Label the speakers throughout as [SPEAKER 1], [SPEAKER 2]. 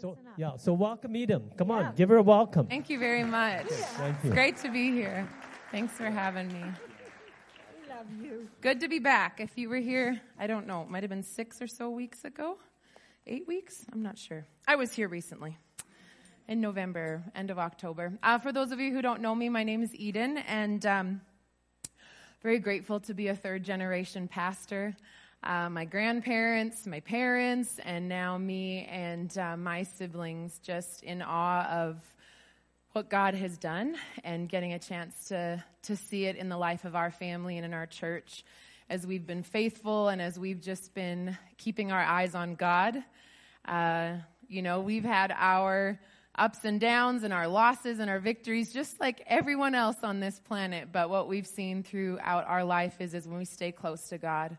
[SPEAKER 1] So yeah, so welcome Eden. Come
[SPEAKER 2] Yeah.
[SPEAKER 1] on, give her a welcome.
[SPEAKER 3] Thank you very much.
[SPEAKER 1] Thank
[SPEAKER 3] It's great to be here. Thanks for having me.
[SPEAKER 2] We love you.
[SPEAKER 3] Good to be back. If you were here, I don't know, it might have been six or so weeks ago. Eight weeks? I'm not sure. I was here recently in November, end of October. Uh, for those of you who don't know me, my name is Eden, and um, very grateful to be a third generation pastor. Uh, my grandparents, my parents, and now me and uh, my siblings just in awe of what God has done and getting a chance to, to see it in the life of our family and in our church as we've been faithful and as we've just been keeping our eyes on God. Uh, you know, we've had our ups and downs and our losses and our victories just like everyone else on this planet. But what we've seen throughout our life is, is when we stay close to God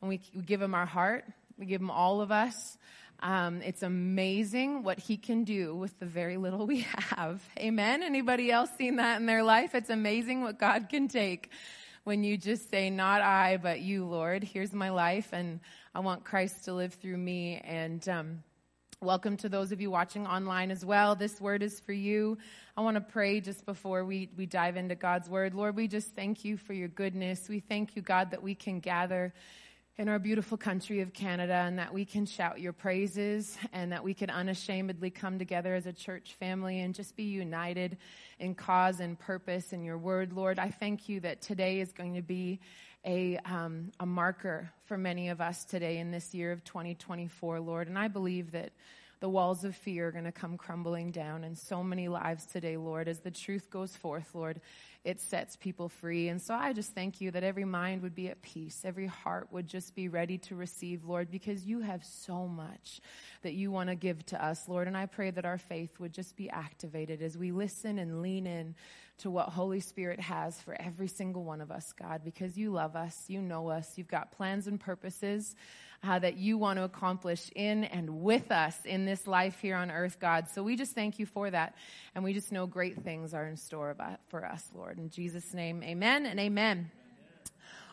[SPEAKER 3] and we, we give him our heart, we give him all of us. Um, it's amazing what he can do with the very little we have. Amen. Anybody else seen that in their life? It's amazing what God can take when you just say, not I, but you, Lord. Here's my life and I want Christ to live through me. And, um, Welcome to those of you watching online as well. This word is for you. I want to pray just before we, we dive into God's word. Lord, we just thank you for your goodness. We thank you, God, that we can gather in our beautiful country of Canada and that we can shout your praises and that we can unashamedly come together as a church family and just be united in cause and purpose in your word, Lord. I thank you that today is going to be a, um, a marker for many of us today in this year of 2024, Lord. And I believe that the walls of fear are going to come crumbling down in so many lives today, Lord. As the truth goes forth, Lord, it sets people free. And so I just thank you that every mind would be at peace, every heart would just be ready to receive, Lord, because you have so much that you want to give to us, Lord. And I pray that our faith would just be activated as we listen and lean in to what Holy Spirit has for every single one of us, God, because you love us, you know us, you've got plans and purposes uh, that you want to accomplish in and with us in this life here on earth, God. So we just thank you for that. And we just know great things are in store about, for us, Lord. In Jesus' name, amen and amen.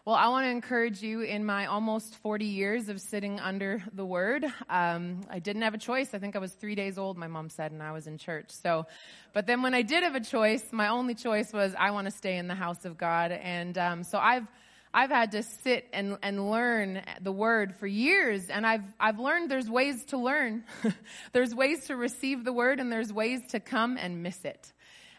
[SPEAKER 3] Well, I want to encourage you in my almost 40 years of sitting under the word. Um, I didn't have a choice. I think I was three days old, my mom said, and I was in church. So, but then when I did have a choice, my only choice was I want to stay in the house of God. And um, so I've I've had to sit and, and learn the word for years, and I've, I've learned there's ways to learn. there's ways to receive the word, and there's ways to come and miss it.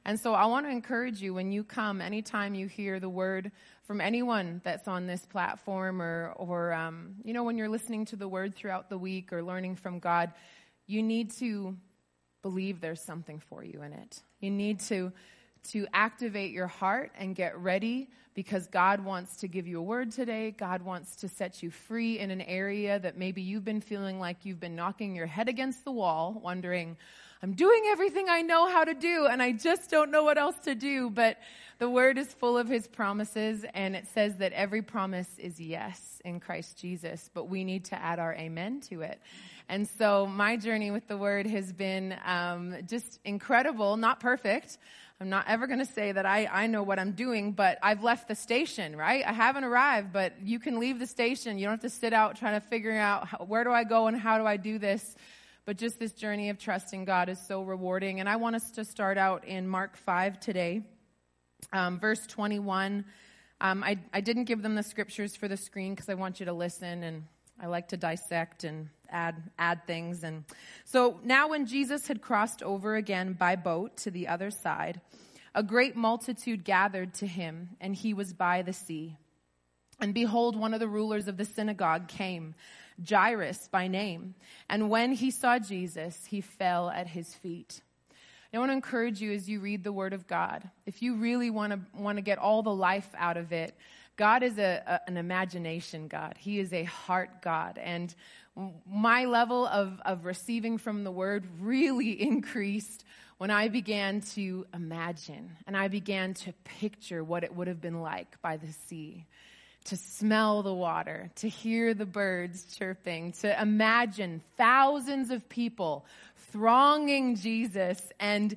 [SPEAKER 3] And so I want to encourage you when you come, anytime you hear the word from anyone that's on this platform, or, or um, you know, when you're listening to the word throughout the week or learning from God, you need to believe there's something for you in it. You need to to activate your heart and get ready because God wants to give you a word today. God wants to set you free in an area that maybe you've been feeling like you've been knocking your head against the wall, wondering, I'm doing everything I know how to do and I just don't know what else to do. But the word is full of his promises and it says that every promise is yes in Christ Jesus, but we need to add our amen to it. And so my journey with the word has been um, just incredible, not perfect. I'm not ever going to say that I, I know what I'm doing, but I've left the station, right? I haven't arrived, but you can leave the station. You don't have to sit out trying to figure out how, where do I go and how do I do this. But just this journey of trusting God is so rewarding. And I want us to start out in Mark 5 today, um, verse 21. Um, I, I didn't give them the scriptures for the screen because I want you to listen and I like to dissect and add add things and so now when Jesus had crossed over again by boat to the other side a great multitude gathered to him and he was by the sea and behold one of the rulers of the synagogue came Jairus by name and when he saw Jesus he fell at his feet I want to encourage you as you read the Word of God. If you really want to want to get all the life out of it, God is a, a, an imagination God. He is a heart God, and my level of of receiving from the Word really increased when I began to imagine and I began to picture what it would have been like by the sea to smell the water, to hear the birds chirping, to imagine thousands of people thronging Jesus and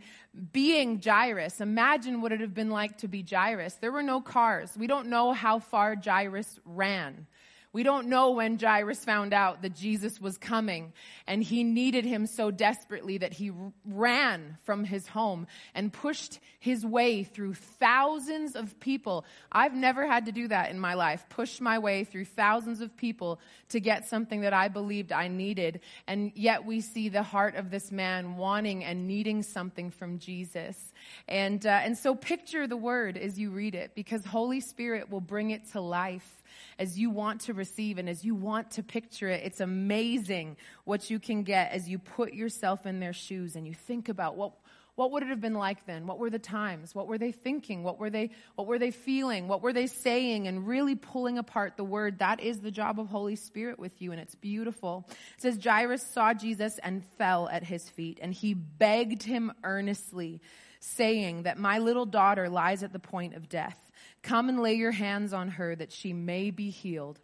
[SPEAKER 3] being Jairus. Imagine what it would have been like to be Jairus. There were no cars. We don't know how far Jairus ran. We don't know when Jairus found out that Jesus was coming and he needed him so desperately that he ran from his home and pushed his way through thousands of people. I've never had to do that in my life, push my way through thousands of people to get something that I believed I needed. And yet we see the heart of this man wanting and needing something from Jesus. And, uh, and so picture the word as you read it because Holy Spirit will bring it to life as you want to receive and as you want to picture it, it's amazing what you can get as you put yourself in their shoes and you think about what, what would it have been like then? What were the times? What were they thinking? What were they, what were they feeling? What were they saying? And really pulling apart the word. That is the job of Holy Spirit with you, and it's beautiful. It says, Jairus saw Jesus and fell at his feet, and he begged him earnestly, saying that my little daughter lies at the point of death. Come and lay your hands on her that she may be healed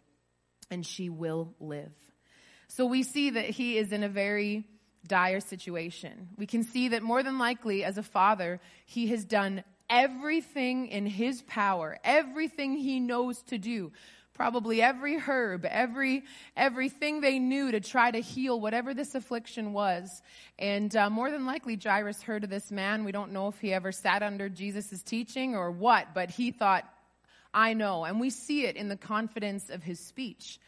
[SPEAKER 3] and she will live. So we see that he is in a very dire situation. We can see that more than likely, as a father, he has done everything in his power, everything he knows to do probably every herb, every everything they knew to try to heal whatever this affliction was. And uh, more than likely, Jairus heard of this man. We don't know if he ever sat under Jesus' teaching or what, but he thought, "I know." And we see it in the confidence of his speech.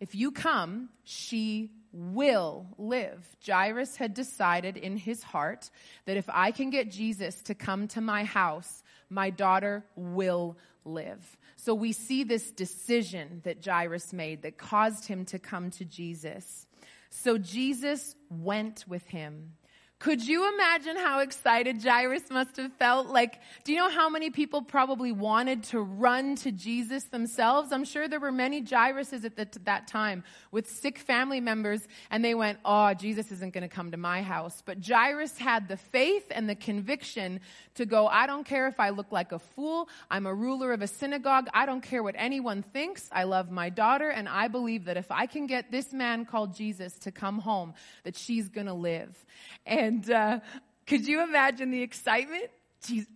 [SPEAKER 3] If you come, she will live. Jairus had decided in his heart that if I can get Jesus to come to my house, my daughter will live. So we see this decision that Jairus made that caused him to come to Jesus. So Jesus went with him. Could you imagine how excited Jairus must have felt? Like, do you know how many people probably wanted to run to Jesus themselves? I'm sure there were many Jairuses at the, that time with sick family members, and they went, Oh, Jesus isn't going to come to my house. But Jairus had the faith and the conviction to go, I don't care if I look like a fool. I'm a ruler of a synagogue. I don't care what anyone thinks. I love my daughter, and I believe that if I can get this man called Jesus to come home, that she's going to live. And and uh, could you imagine the excitement?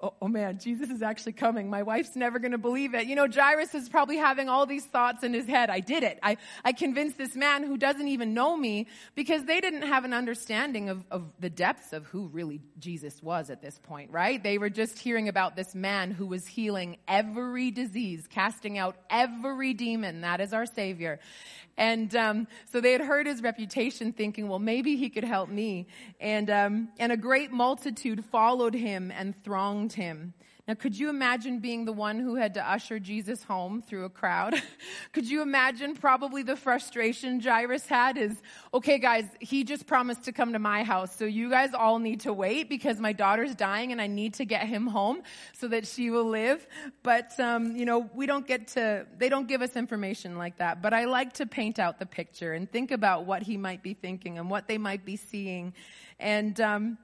[SPEAKER 3] Oh, oh, man, Jesus is actually coming. My wife's never going to believe it. You know, Jairus is probably having all these thoughts in his head. I did it. I, I convinced this man who doesn't even know me because they didn't have an understanding of, of the depths of who really Jesus was at this point, right? They were just hearing about this man who was healing every disease, casting out every demon. That is our Savior. And um, so they had heard his reputation, thinking, well, maybe he could help me. And, um, and a great multitude followed him and thronged him. Now, could you imagine being the one who had to usher Jesus home through a crowd? could you imagine probably the frustration Jairus had is, okay, guys, he just promised to come to my house. So you guys all need to wait because my daughter's dying and I need to get him home so that she will live. But, um, you know, we don't get to, they don't give us information like that. But I like to paint out the picture and think about what he might be thinking and what they might be seeing. And, um,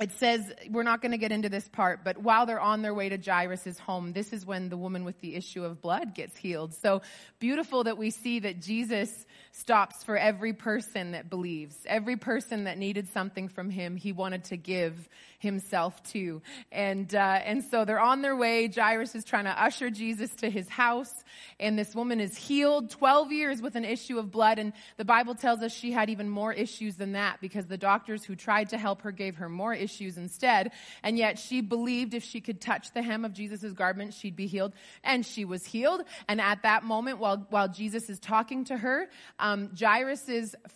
[SPEAKER 3] it says, we're not going to get into this part, but while they're on their way to Jairus' home, this is when the woman with the issue of blood gets healed. So beautiful that we see that Jesus stops for every person that believes, every person that needed something from him, he wanted to give himself to. And, uh, and so they're on their way. Jairus is trying to usher Jesus to his house and this woman is healed 12 years with an issue of blood. And the Bible tells us she had even more issues than that because the doctors who tried to help her gave her more issues instead. And yet she believed if she could touch the hem of Jesus' garment, she'd be healed. And she was healed. And at that moment, while, while Jesus is talking to her, um,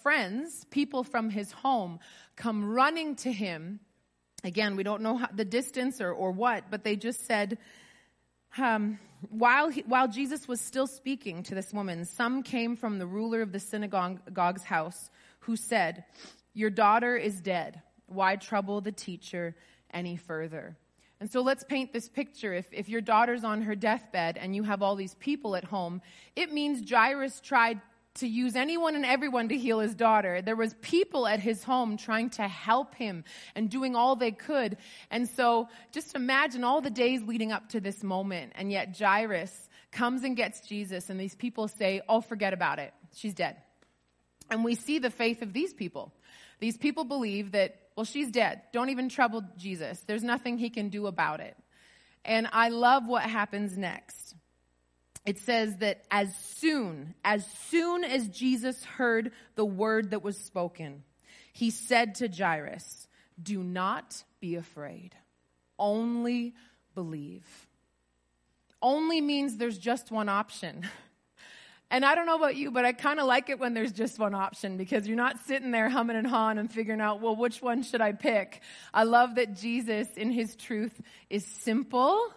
[SPEAKER 3] friends, people from his home, come running to him. Again, we don't know how, the distance or, or what, but they just said, um, while, he, while Jesus was still speaking to this woman, some came from the ruler of the synagogue's house who said, Your daughter is dead. Why trouble the teacher any further? And so let's paint this picture. If, if your daughter's on her deathbed and you have all these people at home, it means Jairus tried to use anyone and everyone to heal his daughter. There was people at his home trying to help him and doing all they could. And so just imagine all the days leading up to this moment. And yet Jairus comes and gets Jesus and these people say, oh, forget about it. She's dead. And we see the faith of these people. These people believe that, well, she's dead. Don't even trouble Jesus. There's nothing he can do about it. And I love what happens next it says that as soon, as soon as Jesus heard the word that was spoken, he said to Jairus, Do not be afraid, only believe. Only means there's just one option. And I don't know about you, but I kind of like it when there's just one option because you're not sitting there humming and hawing and figuring out, well, which one should I pick? I love that Jesus in his truth is simple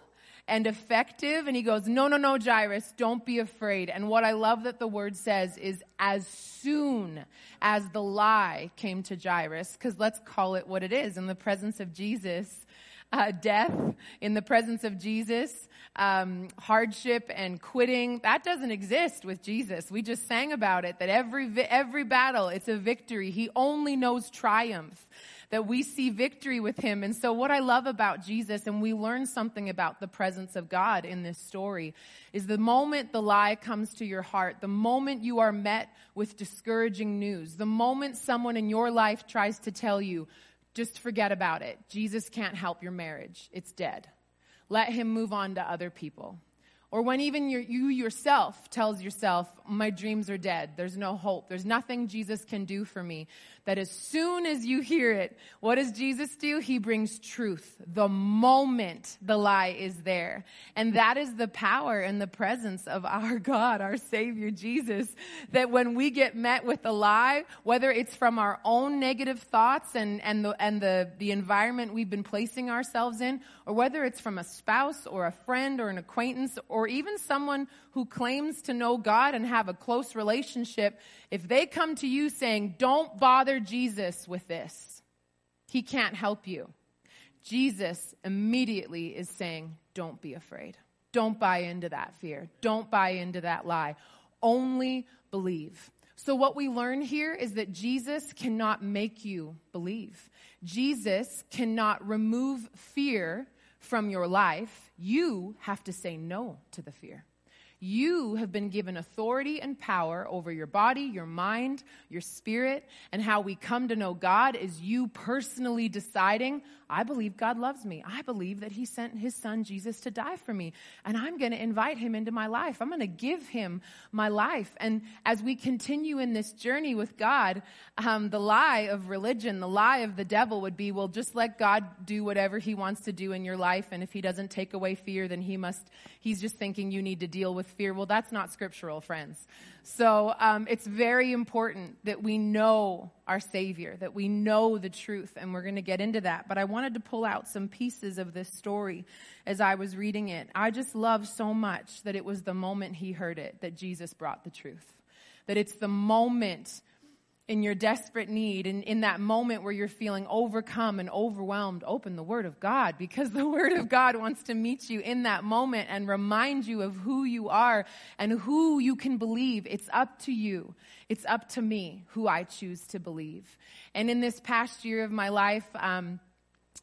[SPEAKER 3] and effective. And he goes, no, no, no, Jairus, don't be afraid. And what I love that the word says is as soon as the lie came to Jairus, because let's call it what it is in the presence of Jesus, uh, death in the presence of Jesus, um, hardship and quitting. That doesn't exist with Jesus. We just sang about it that every every battle it's a victory. He only knows triumph. That we see victory with him. And so what I love about Jesus, and we learn something about the presence of God in this story, is the moment the lie comes to your heart, the moment you are met with discouraging news, the moment someone in your life tries to tell you, just forget about it. Jesus can't help your marriage. It's dead. Let him move on to other people. Or when even you yourself tells yourself, my dreams are dead. There's no hope. There's nothing Jesus can do for me. That as soon as you hear it, what does Jesus do? He brings truth the moment the lie is there. And that is the power and the presence of our God, our Savior Jesus. That when we get met with a lie, whether it's from our own negative thoughts and, and the, and the, the environment we've been placing ourselves in, or whether it's from a spouse or a friend or an acquaintance or even someone who claims to know God and have a close relationship, if they come to you saying, don't bother Jesus with this, he can't help you. Jesus immediately is saying, don't be afraid. Don't buy into that fear. Don't buy into that lie. Only believe. So what we learn here is that Jesus cannot make you believe. Jesus cannot remove fear from your life. You have to say no to the fear. You have been given authority and power over your body, your mind, your spirit, and how we come to know God is you personally deciding, I believe God loves me. I believe that He sent His Son Jesus to die for me. And I'm going to invite Him into my life. I'm going to give Him my life. And as we continue in this journey with God, um, the lie of religion, the lie of the devil would be, well, just let God do whatever He wants to do in your life. And if He doesn't take away fear, then He must, He's just thinking you need to deal with fear. Well, that's not scriptural, friends. So um, it's very important that we know our Savior, that we know the truth, and we're going to get into that. But I wanted to pull out some pieces of this story as I was reading it. I just love so much that it was the moment he heard it that Jesus brought the truth. That it's the moment in your desperate need and in that moment where you're feeling overcome and overwhelmed, open the Word of God because the Word of God wants to meet you in that moment and remind you of who you are and who you can believe. It's up to you. It's up to me who I choose to believe. And in this past year of my life, um,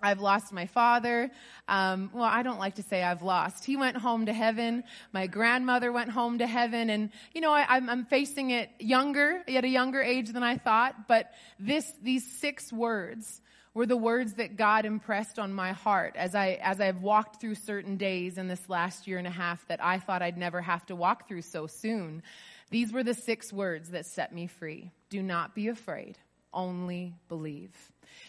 [SPEAKER 3] I've lost my father. Um, well, I don't like to say I've lost. He went home to heaven. My grandmother went home to heaven. And, you know, I, am facing it younger, at a younger age than I thought. But this, these six words were the words that God impressed on my heart as I, as I've walked through certain days in this last year and a half that I thought I'd never have to walk through so soon. These were the six words that set me free. Do not be afraid. Only believe.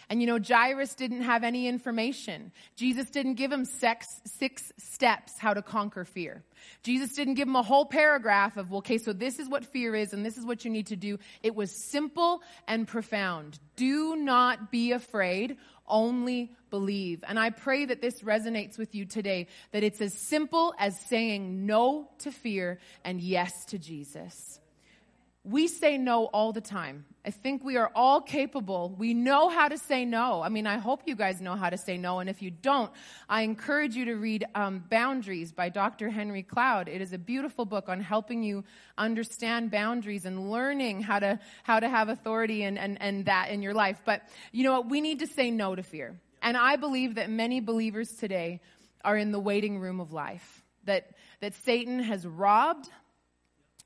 [SPEAKER 3] And you know, Jairus didn't have any information. Jesus didn't give him six, six steps how to conquer fear. Jesus didn't give him a whole paragraph of, well, okay, so this is what fear is and this is what you need to do. It was simple and profound. Do not be afraid. Only believe. And I pray that this resonates with you today, that it's as simple as saying no to fear and yes to Jesus. We say no all the time. I think we are all capable. We know how to say no. I mean, I hope you guys know how to say no. And if you don't, I encourage you to read um, Boundaries by Dr. Henry Cloud. It is a beautiful book on helping you understand boundaries and learning how to, how to have authority and, and, and that in your life. But you know what? We need to say no to fear. And I believe that many believers today are in the waiting room of life. That, that Satan has robbed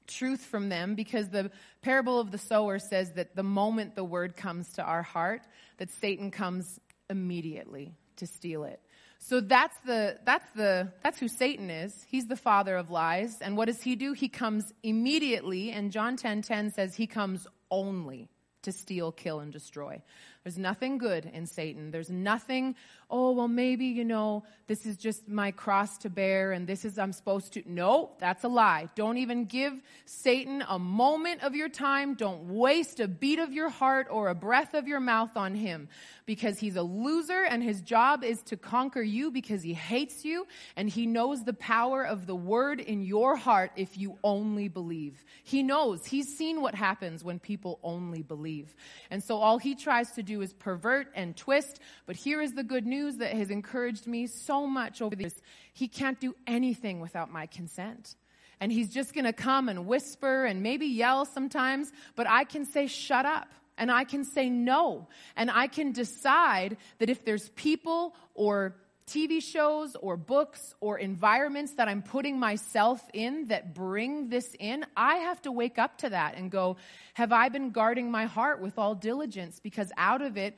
[SPEAKER 3] truth from them because the parable of the sower says that the moment the word comes to our heart, that Satan comes immediately to steal it. So that's the, that's the, that's who Satan is. He's the father of lies. And what does he do? He comes immediately, and John 10, 10 says he comes only to steal, kill, and destroy. There's nothing good in Satan. There's nothing, oh, well, maybe, you know, this is just my cross to bear and this is, I'm supposed to. No, that's a lie. Don't even give Satan a moment of your time. Don't waste a beat of your heart or a breath of your mouth on him because he's a loser and his job is to conquer you because he hates you and he knows the power of the word in your heart if you only believe. He knows. He's seen what happens when people only believe. And so all he tries to do do is pervert and twist. But here is the good news that has encouraged me so much over the years. He can't do anything without my consent. And he's just going to come and whisper and maybe yell sometimes, but I can say, shut up. And I can say no. And I can decide that if there's people or TV shows or books or environments that I'm putting myself in that bring this in, I have to wake up to that and go, have I been guarding my heart with all diligence? Because out of it,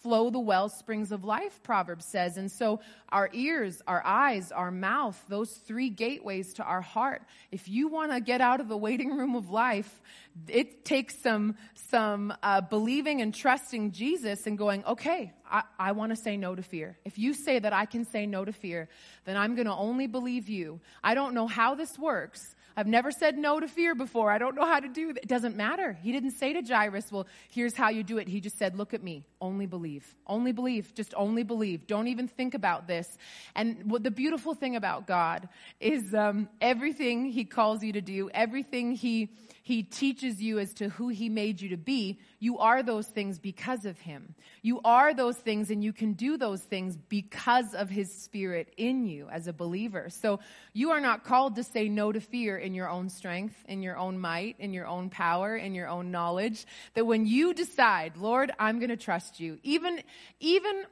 [SPEAKER 3] flow the well springs of life, Proverbs says. And so our ears, our eyes, our mouth, those three gateways to our heart. If you want to get out of the waiting room of life, it takes some, some uh, believing and trusting Jesus and going, okay, I, I want to say no to fear. If you say that I can say no to fear, then I'm going to only believe you. I don't know how this works. I've never said no to fear before. I don't know how to do it. It doesn't matter. He didn't say to Jairus, well, here's how you do it. He just said, look at me. Only believe. Only believe. Just only believe. Don't even think about this. And what the beautiful thing about God is um, everything he calls you to do, everything he he teaches you as to who He made you to be, you are those things because of Him. You are those things and you can do those things because of His Spirit in you as a believer. So you are not called to say no to fear in your own strength, in your own might, in your own power, in your own knowledge. That when you decide, Lord, I'm going to trust you, even, even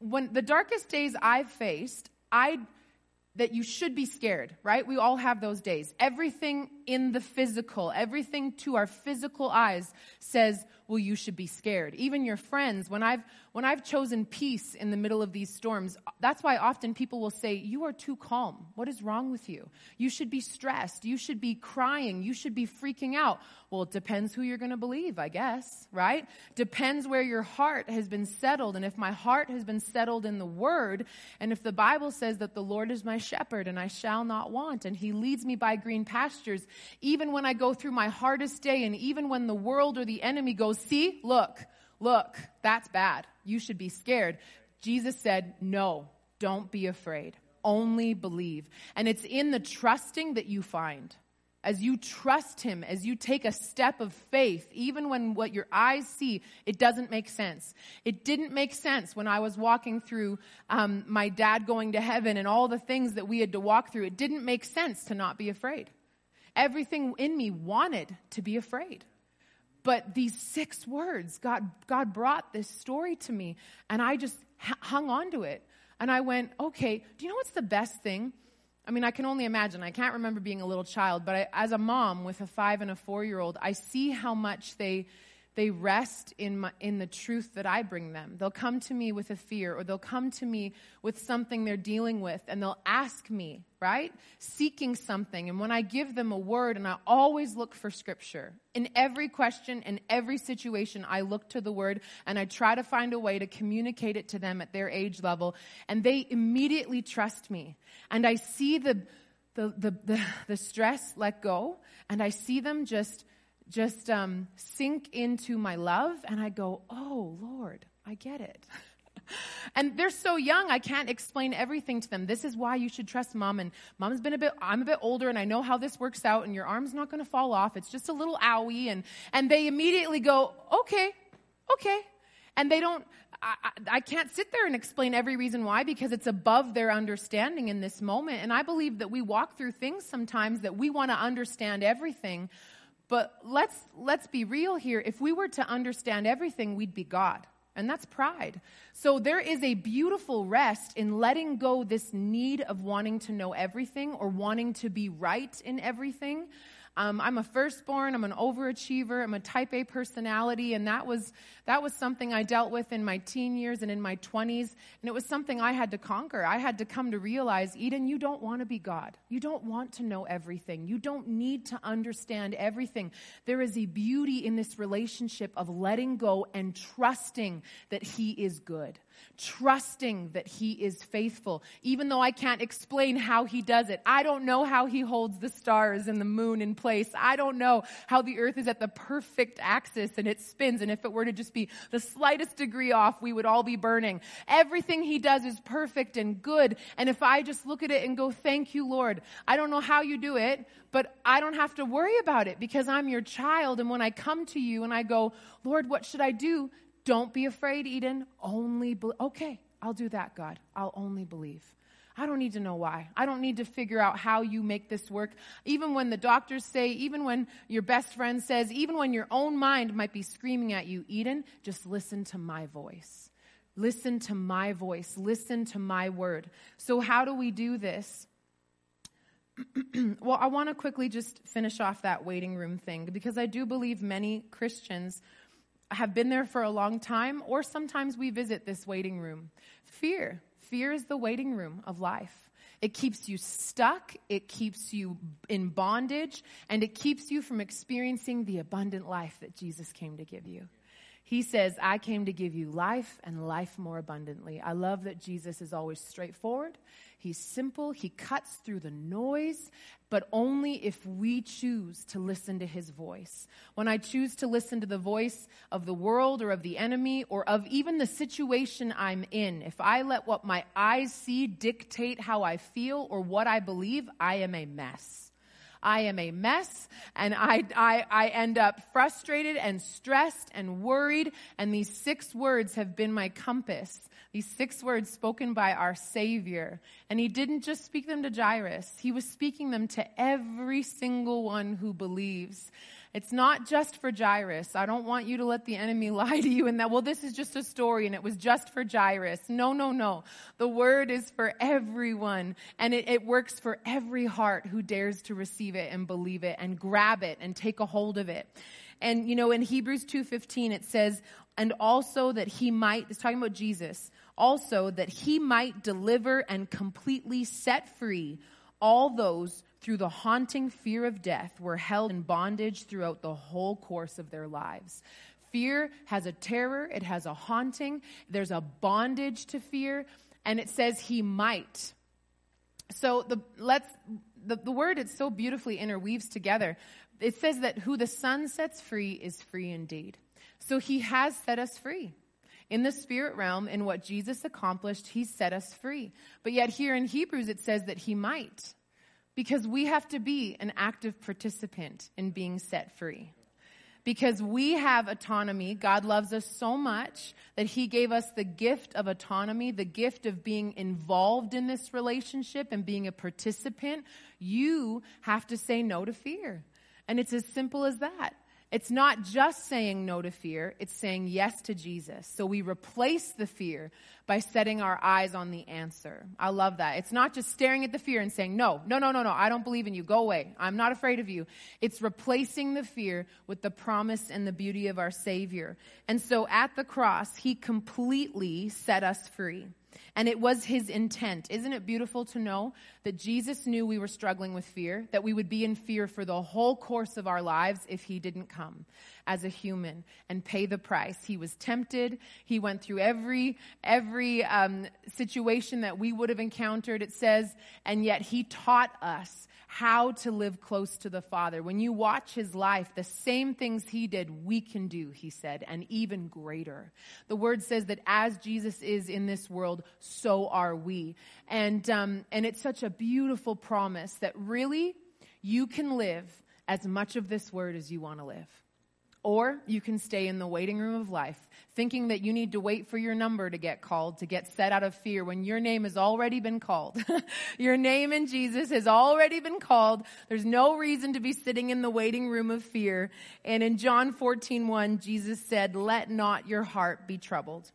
[SPEAKER 3] when the darkest days I've faced, I that you should be scared, right? We all have those days. Everything in the physical, everything to our physical eyes says, well, you should be scared. Even your friends, when I've, when I've chosen peace in the middle of these storms, that's why often people will say, you are too calm. What is wrong with you? You should be stressed. You should be crying. You should be freaking out. Well, it depends who you're going to believe, I guess, right? Depends where your heart has been settled. And if my heart has been settled in the word, and if the Bible says that the Lord is my shepherd and I shall not want, and he leads me by green pastures, even when I go through my hardest day and even when the world or the enemy goes, see, look, look, that's bad. You should be scared. Jesus said, no, don't be afraid. Only believe. And it's in the trusting that you find. As you trust Him, as you take a step of faith, even when what your eyes see, it doesn't make sense. It didn't make sense when I was walking through um, my dad going to heaven and all the things that we had to walk through. It didn't make sense to not be afraid. Everything in me wanted to be afraid. But these six words, God, God brought this story to me, and I just hung on to it. And I went, okay, do you know what's the best thing? I mean, I can only imagine. I can't remember being a little child, but I, as a mom with a five and a four year old, I see how much they they rest in, my, in the truth that I bring them. They'll come to me with a fear or they'll come to me with something they're dealing with and they'll ask me, right? Seeking something. And when I give them a word, and I always look for scripture. In every question, in every situation, I look to the word and I try to find a way to communicate it to them at their age level. And they immediately trust me. And I see the, the, the, the, the stress let go and I see them just just um, sink into my love, and I go, Oh, Lord, I get it. and they're so young, I can't explain everything to them. This is why you should trust mom. And mom's been a bit, I'm a bit older, and I know how this works out, and your arm's not going to fall off. It's just a little owie. And, and they immediately go, Okay, okay. And they don't, I, I, can't sit there and explain every reason why because it's above their understanding in this moment. And I believe that we walk through things sometimes that we want to understand everything but let's, let's be real here. If we were to understand everything, we'd be God. And that's pride. So there is a beautiful rest in letting go this need of wanting to know everything or wanting to be right in everything. Um, I'm a firstborn. I'm an overachiever. I'm a type A personality. And that was, that was something I dealt with in my teen years and in my 20s. And it was something I had to conquer. I had to come to realize, Eden, you don't want to be God. You don't want to know everything. You don't need to understand everything. There is a beauty in this relationship of letting go and trusting that He is good trusting that He is faithful, even though I can't explain how He does it. I don't know how He holds the stars and the moon in place. I don't know how the earth is at the perfect axis and it spins. And if it were to just be the slightest degree off, we would all be burning. Everything He does is perfect and good. And if I just look at it and go, thank you, Lord, I don't know how you do it, but I don't have to worry about it because I'm your child. And when I come to you and I go, Lord, what should I do? Don't be afraid, Eden. Only, be- okay, I'll do that, God. I'll only believe. I don't need to know why. I don't need to figure out how you make this work. Even when the doctors say, even when your best friend says, even when your own mind might be screaming at you, Eden, just listen to my voice. Listen to my voice. Listen to my word. So, how do we do this? well, I want to quickly just finish off that waiting room thing because I do believe many Christians have been there for a long time, or sometimes we visit this waiting room. Fear. Fear is the waiting room of life. It keeps you stuck, it keeps you in bondage, and it keeps you from experiencing the abundant life that Jesus came to give you. He says, I came to give you life and life more abundantly. I love that Jesus is always straightforward. He's simple. He cuts through the noise, but only if we choose to listen to his voice. When I choose to listen to the voice of the world or of the enemy or of even the situation I'm in, if I let what my eyes see dictate how I feel or what I believe, I am a mess. I am a mess and I, I, I end up frustrated and stressed and worried. And these six words have been my compass. These six words spoken by our Savior. And he didn't just speak them to Jairus. He was speaking them to every single one who believes. It's not just for Jairus. I don't want you to let the enemy lie to you and that, well, this is just a story and it was just for Jairus. No, no, no. The word is for everyone and it, it works for every heart who dares to receive it and believe it and grab it and take a hold of it. And, you know, in Hebrews 2.15, it says, and also that he might, it's talking about Jesus, also that he might deliver and completely set free all those through the haunting fear of death were held in bondage throughout the whole course of their lives. Fear has a terror, it has a haunting, there's a bondage to fear, and it says he might. So the let's the, the word it so beautifully interweaves together. It says that who the Son sets free is free indeed. So he has set us free. In the spirit realm, in what Jesus accomplished, he set us free. But yet here in Hebrews, it says that he might. Because we have to be an active participant in being set free. Because we have autonomy. God loves us so much that He gave us the gift of autonomy, the gift of being involved in this relationship and being a participant. You have to say no to fear. And it's as simple as that. It's not just saying no to fear, it's saying yes to Jesus. So we replace the fear by setting our eyes on the answer. I love that. It's not just staring at the fear and saying, no, no, no, no, no, I don't believe in you. Go away. I'm not afraid of you. It's replacing the fear with the promise and the beauty of our Savior. And so at the cross, He completely set us free. And it was his intent. Isn't it beautiful to know that Jesus knew we were struggling with fear, that we would be in fear for the whole course of our lives if he didn't come as a human and pay the price. He was tempted. He went through every, every um, situation that we would have encountered, it says, and yet he taught us how to live close to the Father. When you watch his life, the same things he did, we can do, he said, and even greater. The word says that as Jesus is in this world, so are we. And, um, and it's such a beautiful promise that really you can live as much of this word as you want to live. Or you can stay in the waiting room of life, thinking that you need to wait for your number to get called, to get set out of fear when your name has already been called. your name in Jesus has already been called. There's no reason to be sitting in the waiting room of fear. And in John 14, 1, Jesus said, let not your heart be troubled.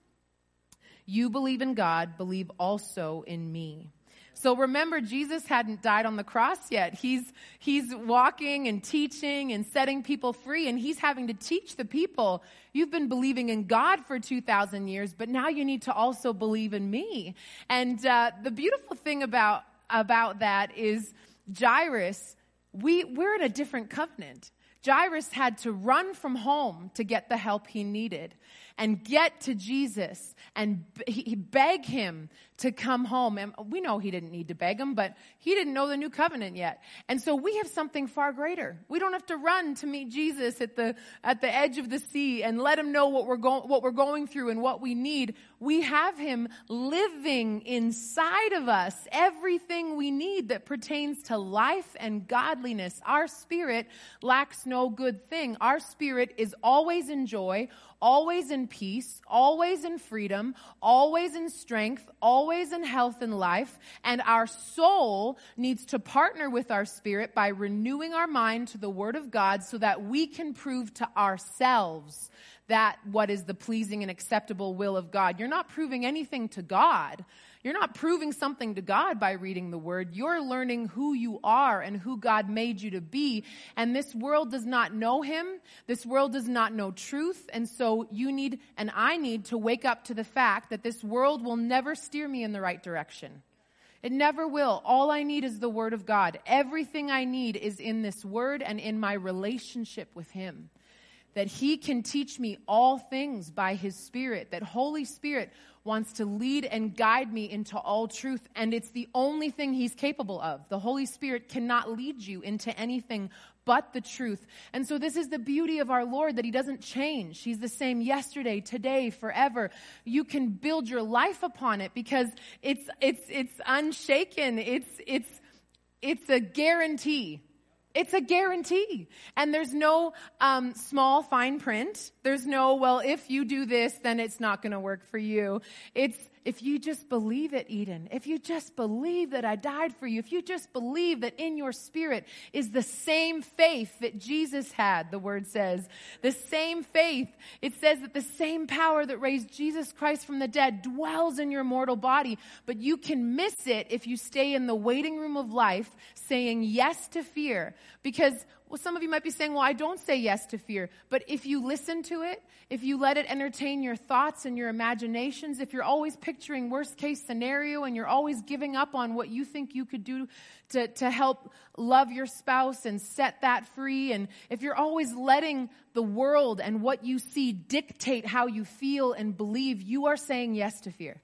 [SPEAKER 3] You believe in God, believe also in me. So remember, Jesus hadn't died on the cross yet. He's, he's walking and teaching and setting people free, and he's having to teach the people. You've been believing in God for 2,000 years, but now you need to also believe in me. And uh, the beautiful thing about, about that is Jairus, we, we're in a different covenant. Jairus had to run from home to get the help he needed and get to Jesus and he beg him to come home. And we know he didn't need to beg him, but he didn't know the new covenant yet. And so we have something far greater. We don't have to run to meet Jesus at the, at the edge of the sea and let him know what we're going, what we're going through and what we need. We have him living inside of us, everything we need that pertains to life and godliness. Our spirit lacks no good thing. Our spirit is always in joy, always in peace, always in freedom, always in strength, always in health and life. And our soul needs to partner with our spirit by renewing our mind to the Word of God so that we can prove to ourselves that what is the pleasing and acceptable will of God. You're not proving anything to God. You're not proving something to God by reading the word. You're learning who you are and who God made you to be. And this world does not know him. This world does not know truth. And so you need, and I need to wake up to the fact that this world will never steer me in the right direction. It never will. All I need is the Word of God. Everything I need is in this Word and in my relationship with Him. That He can teach me all things by His Spirit. That Holy Spirit wants to lead and guide me into all truth, and it's the only thing He's capable of. The Holy Spirit cannot lead you into anything but the truth. And so this is the beauty of our Lord that He doesn't change. He's the same yesterday, today, forever. You can build your life upon it because it's, it's, it's unshaken. It's, it's, it's a guarantee. It's a guarantee. And there's no um, small fine print. There's no, well, if you do this, then it's not going to work for you. It's, if you just believe it, Eden, if you just believe that I died for you, if you just believe that in your spirit is the same faith that Jesus had, the word says, the same faith, it says that the same power that raised Jesus Christ from the dead dwells in your mortal body, but you can miss it if you stay in the waiting room of life saying yes to fear. Because well, some of you might be saying, well, I don't say yes to fear. But if you listen to it, if you let it entertain your thoughts and your imaginations, if you're always picturing worst case scenario and you're always giving up on what you think you could do to, to help love your spouse and set that free, and if you're always letting the world and what you see dictate how you feel and believe, you are saying yes to fear.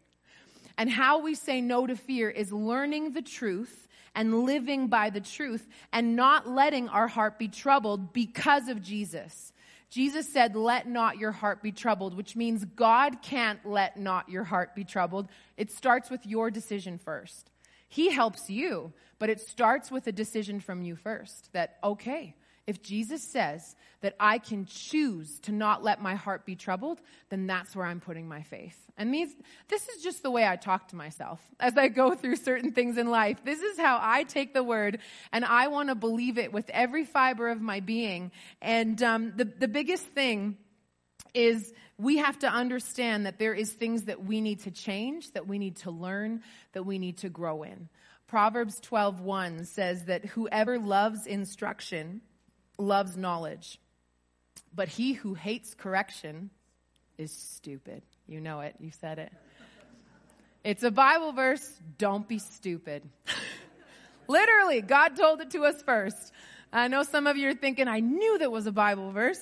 [SPEAKER 3] And how we say no to fear is learning the truth and living by the truth and not letting our heart be troubled because of Jesus. Jesus said, let not your heart be troubled, which means God can't let not your heart be troubled. It starts with your decision first. He helps you, but it starts with a decision from you first that, okay, if Jesus says that I can choose to not let my heart be troubled, then that's where I'm putting my faith. And these, this is just the way I talk to myself as I go through certain things in life. This is how I take the word and I want to believe it with every fiber of my being. And um, the, the biggest thing is we have to understand that there is things that we need to change, that we need to learn, that we need to grow in. Proverbs 12:1 says that whoever loves instruction loves knowledge, but he who hates correction is stupid. You know it. You said it. It's a Bible verse. Don't be stupid. Literally, God told it to us first. I know some of you are thinking, I knew that was a Bible verse.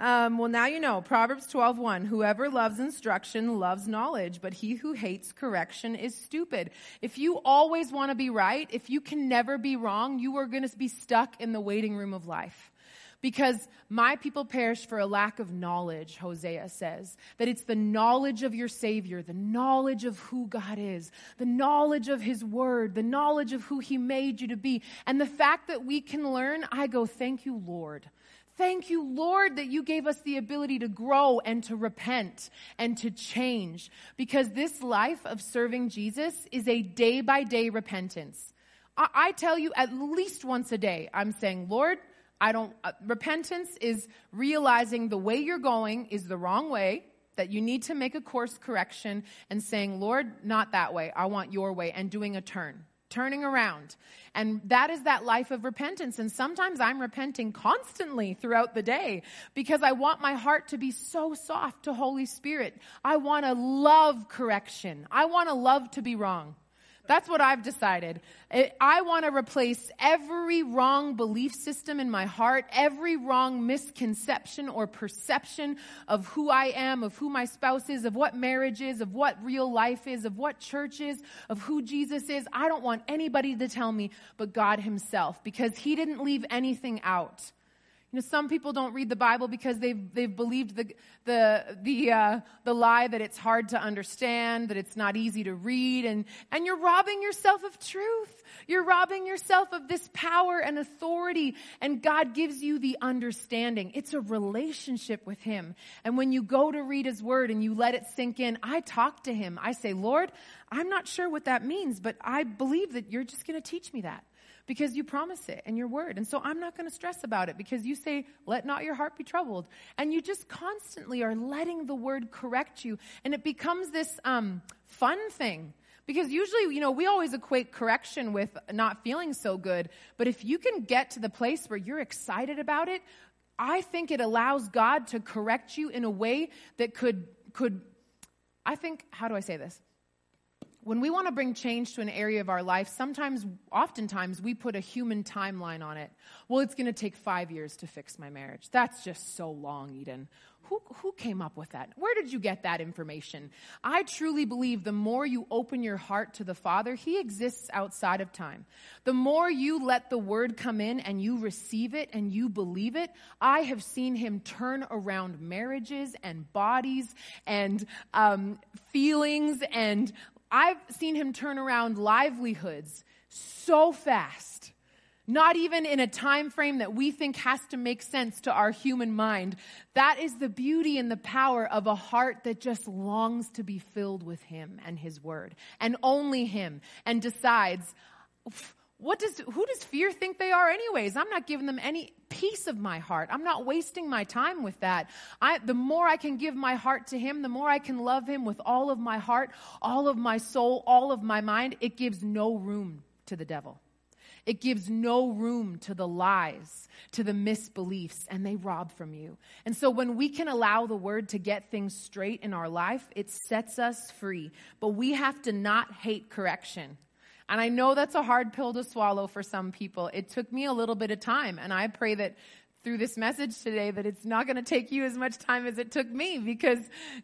[SPEAKER 3] Um, well, now you know. Proverbs 12:1. Whoever loves instruction loves knowledge, but he who hates correction is stupid. If you always want to be right, if you can never be wrong, you are going to be stuck in the waiting room of life. Because my people perish for a lack of knowledge, Hosea says. That it's the knowledge of your Savior, the knowledge of who God is, the knowledge of His Word, the knowledge of who He made you to be. And the fact that we can learn, I go, thank you, Lord. Thank you, Lord, that you gave us the ability to grow and to repent and to change. Because this life of serving Jesus is a day by day repentance. I, I tell you at least once a day, I'm saying, Lord, I don't, uh, repentance is realizing the way you're going is the wrong way, that you need to make a course correction and saying, Lord, not that way. I want your way and doing a turn. Turning around. And that is that life of repentance. And sometimes I'm repenting constantly throughout the day because I want my heart to be so soft to Holy Spirit. I want to love correction. I want to love to be wrong. That's what I've decided. I want to replace every wrong belief system in my heart, every wrong misconception or perception of who I am, of who my spouse is, of what marriage is, of what real life is, of what church is, of who Jesus is. I don't want anybody to tell me but God Himself because He didn't leave anything out. You know, some people don't read the Bible because they've, they've believed the, the, the, uh, the lie that it's hard to understand, that it's not easy to read, and, and you're robbing yourself of truth. You're robbing yourself of this power and authority, and God gives you the understanding. It's a relationship with Him. And when you go to read His Word and you let it sink in, I talk to Him. I say, Lord, I'm not sure what that means, but I believe that you're just going to teach me that because you promise it in your word. And so I'm not going to stress about it because you say, let not your heart be troubled. And you just constantly are letting the word correct you. And it becomes this um, fun thing. Because usually, you know, we always equate correction with not feeling so good. But if you can get to the place where you're excited about it, I think it allows God to correct you in a way that could, could, I think, how do I say this? When we want to bring change to an area of our life, sometimes, oftentimes, we put a human timeline on it. Well, it's going to take five years to fix my marriage. That's just so long, Eden. Who, who came up with that? Where did you get that information? I truly believe the more you open your heart to the Father, He exists outside of time. The more you let the Word come in and you receive it and you believe it, I have seen Him turn around marriages and bodies and um, feelings and I've seen him turn around livelihoods so fast. Not even in a time frame that we think has to make sense to our human mind. That is the beauty and the power of a heart that just longs to be filled with him and his word and only him and decides, what does, who does fear think they are anyways? I'm not giving them any piece of my heart. I'm not wasting my time with that. I, the more I can give my heart to Him, the more I can love Him with all of my heart, all of my soul, all of my mind, it gives no room to the devil. It gives no room to the lies, to the misbeliefs, and they rob from you. And so when we can allow the word to get things straight in our life, it sets us free. But we have to not hate correction. And I know that's a hard pill to swallow for some people. It took me a little bit of time. And I pray that through this message today that it's not going to take you as much time as it took me because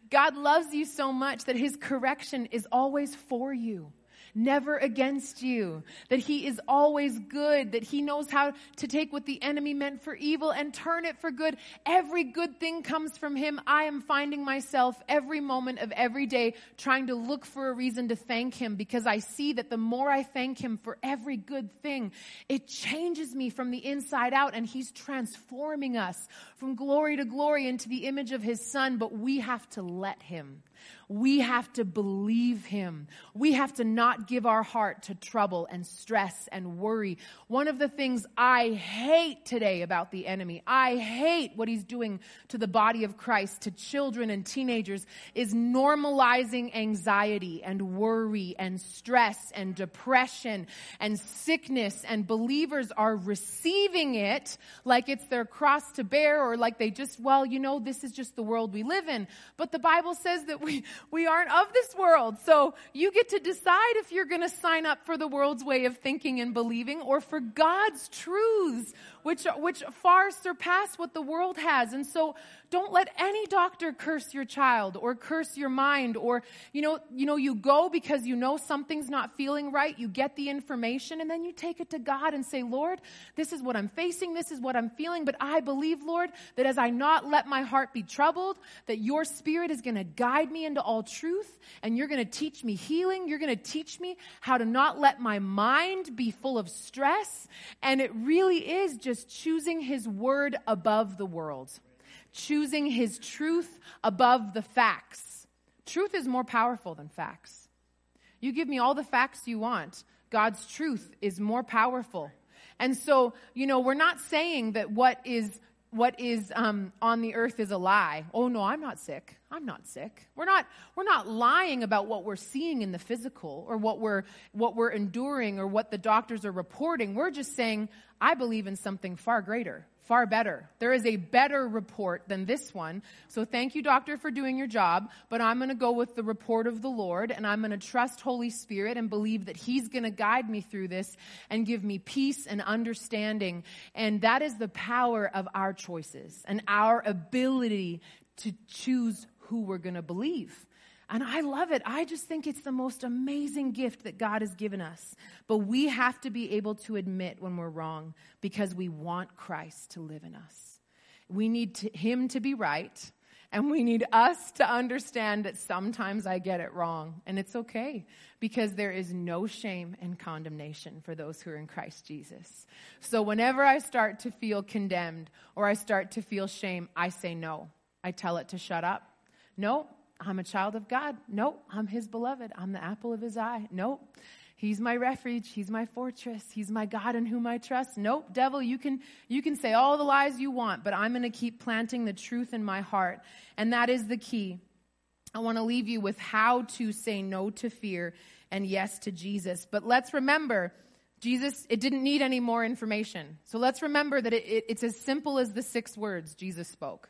[SPEAKER 3] God loves you so much that his correction is always for you never against you, that he is always good, that he knows how to take what the enemy meant for evil and turn it for good. Every good thing comes from him. I am finding myself every moment of every day trying to look for a reason to thank him because I see that the more I thank him for every good thing, it changes me from the inside out and he's transforming us from glory to glory into the image of his son, but we have to let him. We have to believe him. We have to not give our heart to trouble and stress and worry. One of the things I hate today about the enemy, I hate what he's doing to the body of Christ, to children and teenagers, is normalizing anxiety and worry and stress and depression and sickness. And believers are receiving it like it's their cross to bear or like they just, well, you know, this is just the world we live in. But the Bible says that we, we aren't of this world. So you get to decide if you're going to sign up for the world's way of thinking and believing or for God's truths, which, which far surpass what the world has. And so don't let any doctor curse your child or curse your mind or, you know, you know, you go because you know something's not feeling right. You get the information and then you take it to God and say, Lord, this is what I'm facing. This is what I'm feeling. But I believe, Lord, that as I not let my heart be troubled, that your spirit is going to guide me into all truth and you're going to teach me healing. You're going to teach me how to not let my mind be full of stress. And it really is just choosing his word above the world choosing his truth above the facts. Truth is more powerful than facts. You give me all the facts you want. God's truth is more powerful. And so, you know, we're not saying that what is what is um, on the earth is a lie. Oh no, I'm not sick. I'm not sick. We're not we're not lying about what we're seeing in the physical or what we're what we're enduring or what the doctors are reporting. We're just saying I believe in something far greater far better. There is a better report than this one. So thank you, doctor, for doing your job. But I'm going to go with the report of the Lord and I'm going to trust Holy Spirit and believe that He's going to guide me through this and give me peace and understanding. And that is the power of our choices and our ability to choose who we're going to believe. And I love it. I just think it's the most amazing gift that God has given us. But we have to be able to admit when we're wrong because we want Christ to live in us. We need to, Him to be right, and we need us to understand that sometimes I get it wrong. And it's okay because there is no shame and condemnation for those who are in Christ Jesus. So whenever I start to feel condemned or I start to feel shame, I say no. I tell it to shut up. No, I'm a child of God. No, I'm his beloved. I'm the apple of his eye. No, he's my refuge. He's my fortress. He's my God in whom I trust. Nope, devil, you can, you can say all the lies you want, but I'm going to keep planting the truth in my heart. And that is the key. I want to leave you with how to say no to fear and yes to Jesus. But let's remember, Jesus, it didn't need any more information. So let's remember that it, it, it's as simple as the six words Jesus spoke.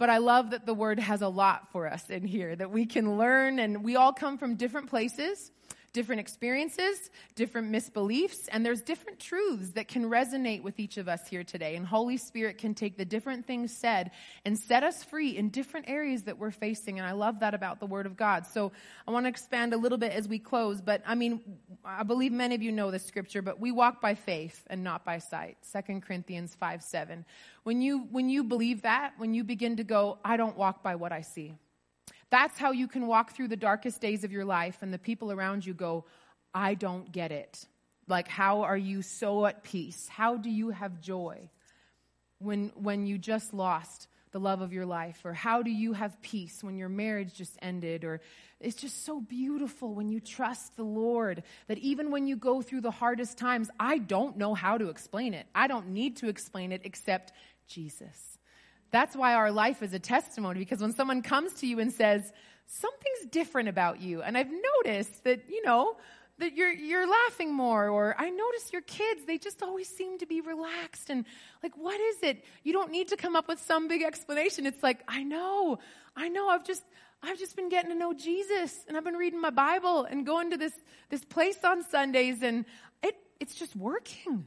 [SPEAKER 3] But I love that the word has a lot for us in here that we can learn and we all come from different places different experiences, different misbeliefs, and there's different truths that can resonate with each of us here today. And Holy Spirit can take the different things said and set us free in different areas that we're facing. And I love that about the Word of God. So I want to expand a little bit as we close, but I mean, I believe many of you know this scripture, but we walk by faith and not by sight. 2 Corinthians 5 7. When you, when you believe that, when you begin to go, I don't walk by what I see. That's how you can walk through the darkest days of your life and the people around you go, I don't get it. Like, how are you so at peace? How do you have joy when, when you just lost the love of your life? Or how do you have peace when your marriage just ended? Or it's just so beautiful when you trust the Lord that even when you go through the hardest times, I don't know how to explain it. I don't need to explain it except Jesus. That's why our life is a testimony because when someone comes to you and says, something's different about you, and I've noticed that, you know, that you're, you're laughing more, or I notice your kids, they just always seem to be relaxed. And like, what is it? You don't need to come up with some big explanation. It's like, I know, I know, I've just, I've just been getting to know Jesus and I've been reading my Bible and going to this, this place on Sundays and it, it's just working.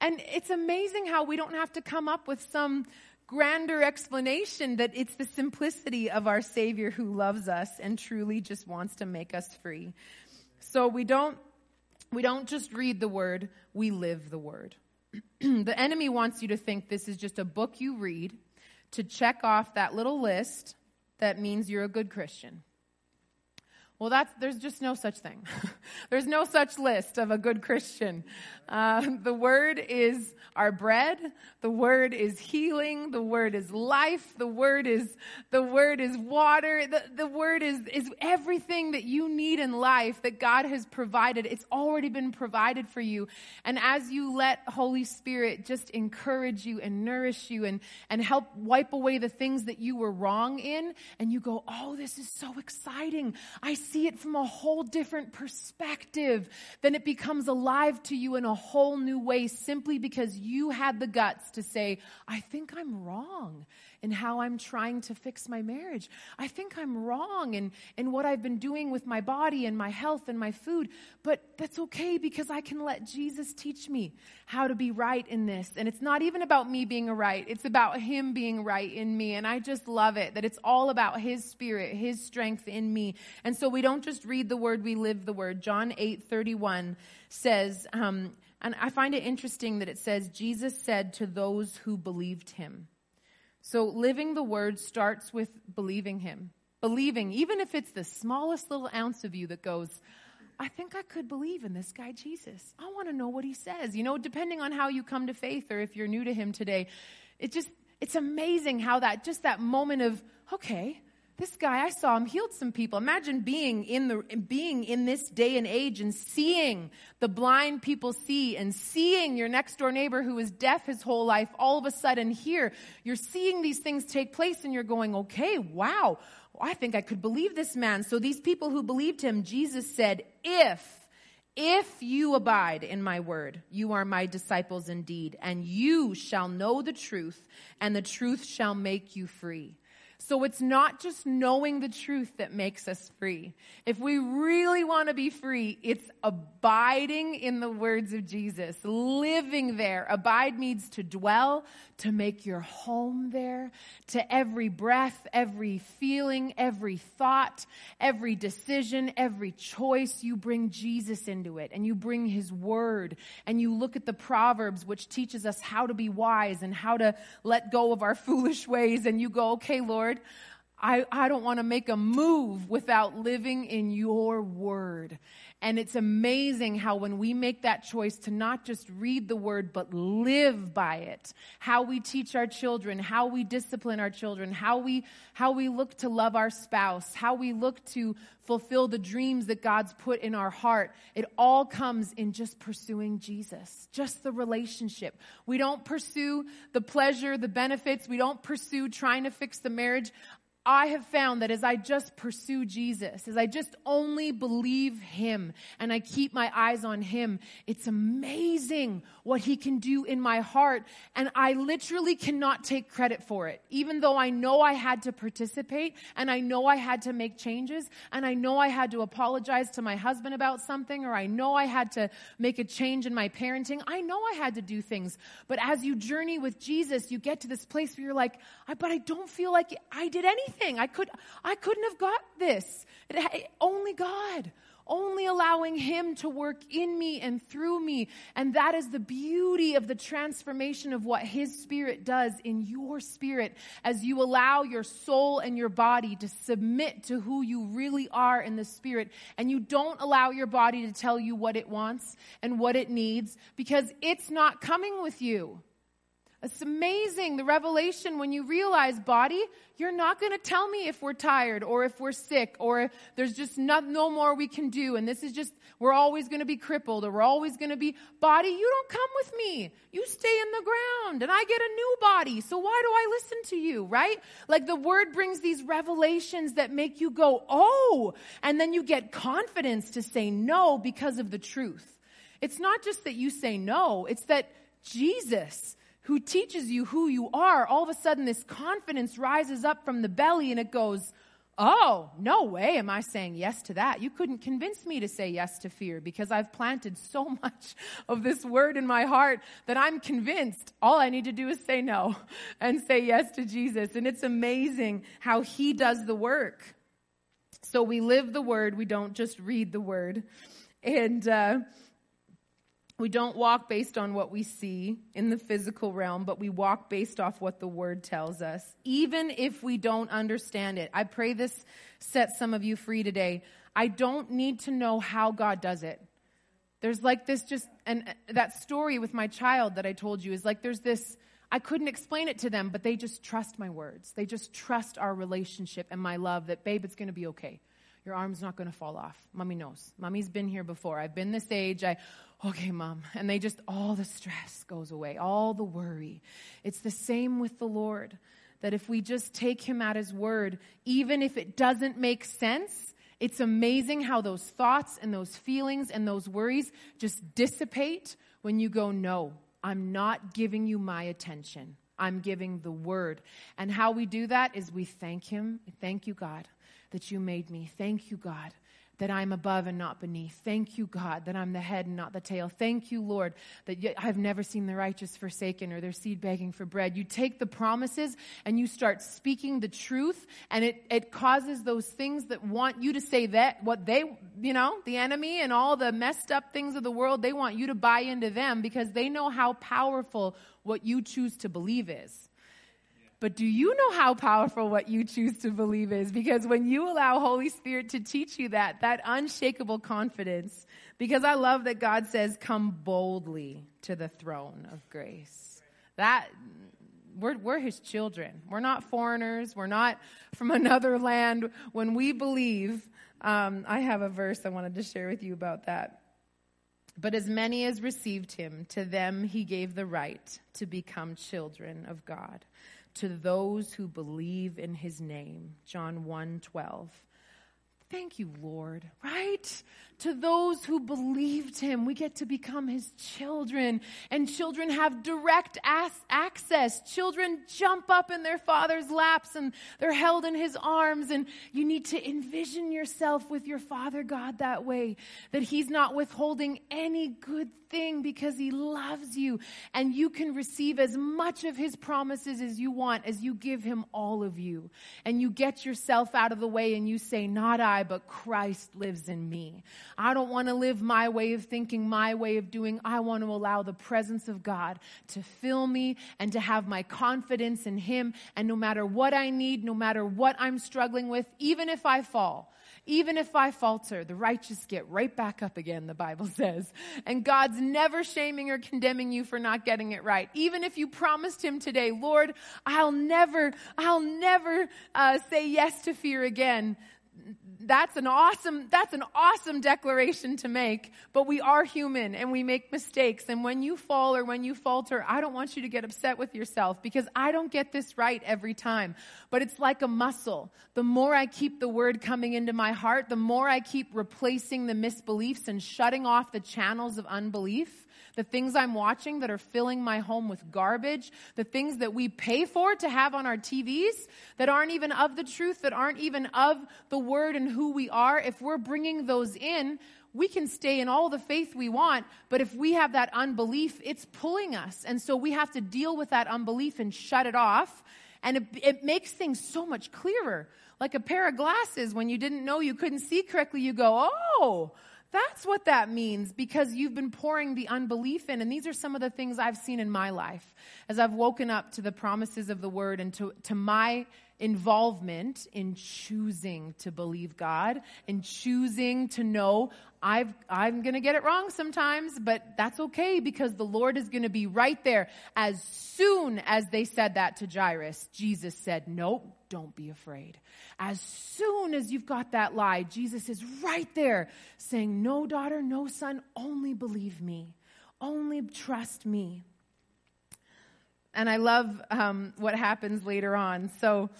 [SPEAKER 3] And it's amazing how we don't have to come up with some grander explanation that it's the simplicity of our Savior who loves us and truly just wants to make us free. So we don't, we don't just read the word, we live the word. the enemy wants you to think this is just a book you read to check off that little list that means you're a good Christian. Well, that's, there's just no such thing. there's no such list of a good Christian. Uh, the word is our bread. The word is healing. The word is life. The word is, the word is water. The, the word is, is everything that you need in life that God has provided. It's already been provided for you. And as you let Holy Spirit just encourage you and nourish you and, and help wipe away the things that you were wrong in, and you go, oh, this is so exciting. I see it from a whole different perspective, then it becomes alive to you in a whole new way simply because you had the guts to say, I think I'm wrong in how I'm trying to fix my marriage. I think I'm wrong in, in what I've been doing with my body and my health and my food, but that's okay because I can let Jesus teach me how to be right in this. And it's not even about me being right. It's about Him being right in me. And I just love it that it's all about His Spirit, His strength in me. And so we don't just read the word, we live the word. John 8 31 says, um, and I find it interesting that it says, Jesus said to those who believed him. So living the word starts with believing him. Believing, even if it's the smallest little ounce of you that goes, I think I could believe in this guy Jesus. I want to know what he says. You know, depending on how you come to faith or if you're new to him today, it just, it's amazing how that, just that moment of, okay, this guy, I saw him healed some people. Imagine being in the, being in this day and age and seeing the blind people see and seeing your next door neighbor who was deaf his whole life all of a sudden hear. You're seeing these things take place and you're going, okay, wow. I think I could believe this man. So these people who believed him, Jesus said, if if you abide in my word, you are my disciples indeed, and you shall know the truth, and the truth shall make you free. So it's not just knowing the truth that makes us free. If we really want to be free, it's abiding in the words of Jesus, living there. Abide means to dwell, to make your home there, to every breath, every feeling, every thought, every decision, every choice, you bring Jesus into it and you bring his word and you look at the Proverbs, which teaches us how to be wise and how to let go of our foolish ways and you go, okay, Lord, Lord I, I don't want to make a move without living in your word. And it's amazing how when we make that choice to not just read the word, but live by it, how we teach our children, how we discipline our children, how we, how we look to love our spouse, how we look to fulfill the dreams that God's put in our heart. It all comes in just pursuing Jesus, just the relationship. We don't pursue the pleasure, the benefits. We don't pursue trying to fix the marriage. I have found that as I just pursue Jesus, as I just only believe Him and I keep my eyes on Him, it's amazing what He can do in my heart. And I literally cannot take credit for it. Even though I know I had to participate and I know I had to make changes and I know I had to apologize to my husband about something or I know I had to make a change in my parenting. I know I had to do things. But as you journey with Jesus, you get to this place where you're like, but I don't feel like I did anything anything. I could, I couldn't have got this. It, only God. Only allowing Him to work in me and through me. And that is the beauty of the transformation of what His Spirit does in your spirit as you allow your soul and your body to submit to who you really are in the Spirit. And you don't allow your body to tell you what it wants and what it needs because it's not coming with you. It's amazing the revelation when you realize, body, you're not going to tell me if we're tired or if we're sick or there's just not, no more we can do. And this is just, we're always going to be crippled or we're always going to be, body, you don't come with me. You stay in the ground and I get a new body. So why do I listen to you, right? Like the word brings these revelations that make you go, oh, and then you get confidence to say no because of the truth. It's not just that you say no, it's that Jesus who teaches you who you are, all of a sudden this confidence rises up from the belly and it goes, Oh, no way am I saying yes to that. You couldn't convince me to say yes to fear because I've planted so much of this word in my heart that I'm convinced all I need to do is say no and say yes to Jesus. And it's amazing how he does the work. So we live the word, we don't just read the word. And, uh, we don't walk based on what we see in the physical realm, but we walk based off what the word tells us, even if we don't understand it. I pray this sets some of you free today. I don't need to know how God does it. There's like this just, and uh, that story with my child that I told you is like there's this, I couldn't explain it to them, but they just trust my words. They just trust our relationship and my love that, babe, it's going to be okay. Your arm's not going to fall off. Mommy knows. Mommy's been here before. I've been this age. I, okay, mom. And they just, all the stress goes away, all the worry. It's the same with the Lord. That if we just take him at his word, even if it doesn't make sense, it's amazing how those thoughts and those feelings and those worries just dissipate when you go, no, I'm not giving you my attention. I'm giving the word. And how we do that is we thank him. Thank you, God, that you made me. Thank you, God, that I'm above and not beneath. Thank you, God, that I'm the head and not the tail. Thank you, Lord, that I've never seen the righteous forsaken or their seed begging for bread. You take the promises and you start speaking the truth, and it, it causes those things that want you to say that, what they, you know, the enemy and all the messed up things of the world, they want you to buy into them because they know how powerful what you choose to believe is. But do you know how powerful what you choose to believe is? Because when you allow Holy Spirit to teach you that, that unshakable confidence, because I love that God says, come boldly to the throne of grace. That, we're, we're his children. We're not foreigners. We're not from another land. When we believe, um, I have a verse I wanted to share with you about that. But as many as received him, to them he gave the right to become children of God, to those who believe in his name. John 1 12. Thank you, Lord, right? To those who believed him, we get to become his children. And children have direct access. Children jump up in their father's laps and they're held in his arms. And you need to envision yourself with your father God that way, that he's not withholding any good thing because he loves you. And you can receive as much of his promises as you want as you give him all of you. And you get yourself out of the way and you say, Not I, but Christ lives in me. I don't want to live my way of thinking, my way of doing. I want to allow the presence of God to fill me and to have my confidence in Him. And no matter what I need, no matter what I'm struggling with, even if I fall, even if I falter, the righteous get right back up again, the Bible says. And God's never shaming or condemning you for not getting it right. Even if you promised Him today, Lord, I'll never, I'll never uh, say yes to fear again that's an awesome, that's an awesome declaration to make, but we are human and we make mistakes. And when you fall or when you falter, I don't want you to get upset with yourself because I don't get this right every time. But it's like a muscle. The more I keep the word coming into my heart, the more I keep replacing the misbeliefs and shutting off the channels of unbelief the things I'm watching that are filling my home with garbage, the things that we pay for to have on our TVs that aren't even of the truth, that aren't even of the word and who we are, if we're bringing those in, we can stay in all the faith we want, but if we have that unbelief, it's pulling us. And so we have to deal with that unbelief and shut it off. And it, it makes things so much clearer. Like a pair of glasses, when you didn't know you couldn't see correctly, you go, oh, that's what that means because you've been pouring the unbelief in. And these are some of the things I've seen in my life as I've woken up to the promises of the word and to, to my involvement in choosing to believe God and choosing to know I've, I'm going to get it wrong sometimes, but that's okay because the Lord is going to be right there. As soon as they said that to Jairus, Jesus said, nope, don't be afraid. As soon as you've got that lie, Jesus is right there saying, no daughter, no son, only believe me. Only trust me. And I love um, what happens later on. So,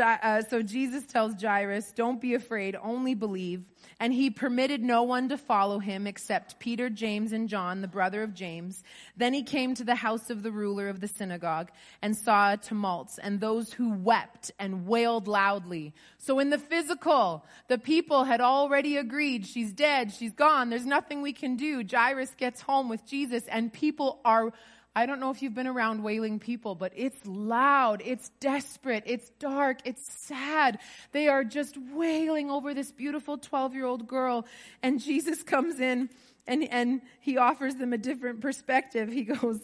[SPEAKER 3] uh, so Jesus tells Jairus, "Don't be afraid, only believe." And he permitted no one to follow him except Peter, James, and John, the brother of James. Then he came to the house of the ruler of the synagogue and saw tumults and those who wept and wailed loudly. So in the physical, the people had already agreed, she's dead, she's gone, there's nothing we can do. Jairus gets home with Jesus and people are I don't know if you've been around wailing people, but it's loud, it's desperate, it's dark, it's sad. They are just wailing over this beautiful 12 year old girl. And Jesus comes in and, and he offers them a different perspective. He goes,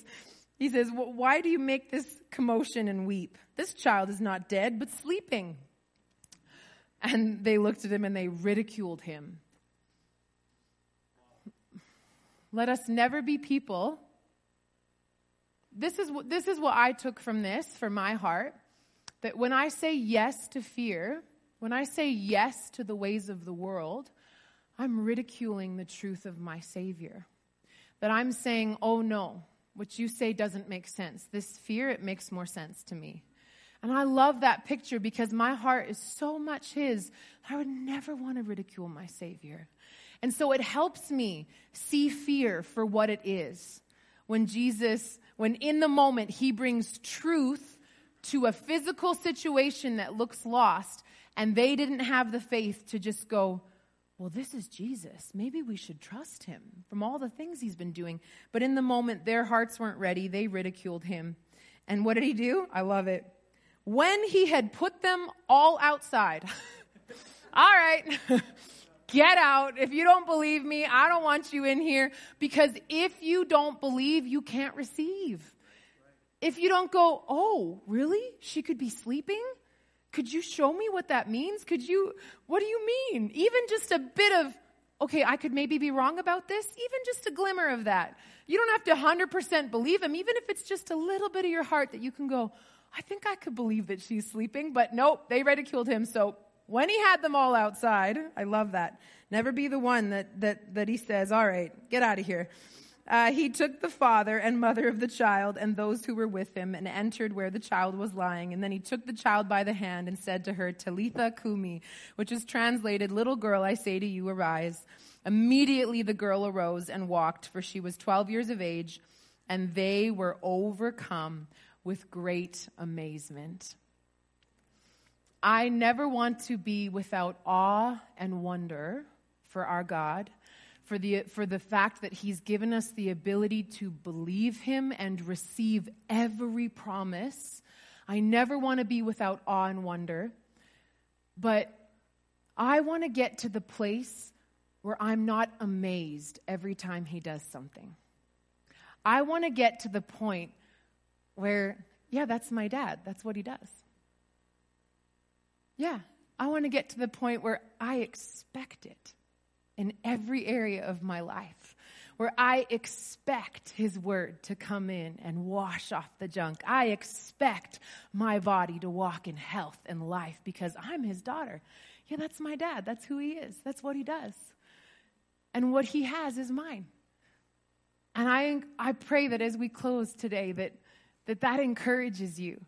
[SPEAKER 3] he says, why do you make this commotion and weep? This child is not dead, but sleeping. And they looked at him and they ridiculed him. Let us never be people this is, this is what I took from this for my heart that when I say yes to fear, when I say yes to the ways of the world, I'm ridiculing the truth of my Savior. That I'm saying, oh no, what you say doesn't make sense. This fear, it makes more sense to me. And I love that picture because my heart is so much His. I would never want to ridicule my Savior. And so it helps me see fear for what it is. When Jesus when in the moment he brings truth to a physical situation that looks lost, and they didn't have the faith to just go, well, this is Jesus. Maybe we should trust him from all the things he's been doing. But in the moment, their hearts weren't ready. They ridiculed him. And what did he do? I love it. When he had put them all outside, all right. Get out. If you don't believe me, I don't want you in here because if you don't believe, you can't receive. If you don't go, oh, really? She could be sleeping? Could you show me what that means? Could you, what do you mean? Even just a bit of, okay, I could maybe be wrong about this, even just a glimmer of that. You don't have to 100% believe him, even if it's just a little bit of your heart that you can go, I think I could believe that she's sleeping, but nope, they ridiculed him. So when he had them all outside, I love that. Never be the one that, that, that he says, all right, get out of here. Uh, he took the father and mother of the child and those who were with him and entered where the child was lying. And then he took the child by the hand and said to her, Talitha Kumi, which is translated, Little girl, I say to you, arise. Immediately the girl arose and walked, for she was 12 years of age, and they were overcome with great amazement. I never want to be without awe and wonder for our God for the, for the fact that He's given us the ability to believe Him and receive every promise. I never want to be without awe and wonder, but I want to get to the place where I'm not amazed every time He does something. I want to get to the point where, yeah, that's my dad. That's what he does. Yeah, I want to get to the point where I expect it in every area of my life where I expect His Word to come in and wash off the junk. I expect my body to walk in health and life because I'm His daughter. Yeah, that's my dad. That's who He is. That's what He does. And what He has is mine. And I, I pray that as we close today, that that, that encourages you.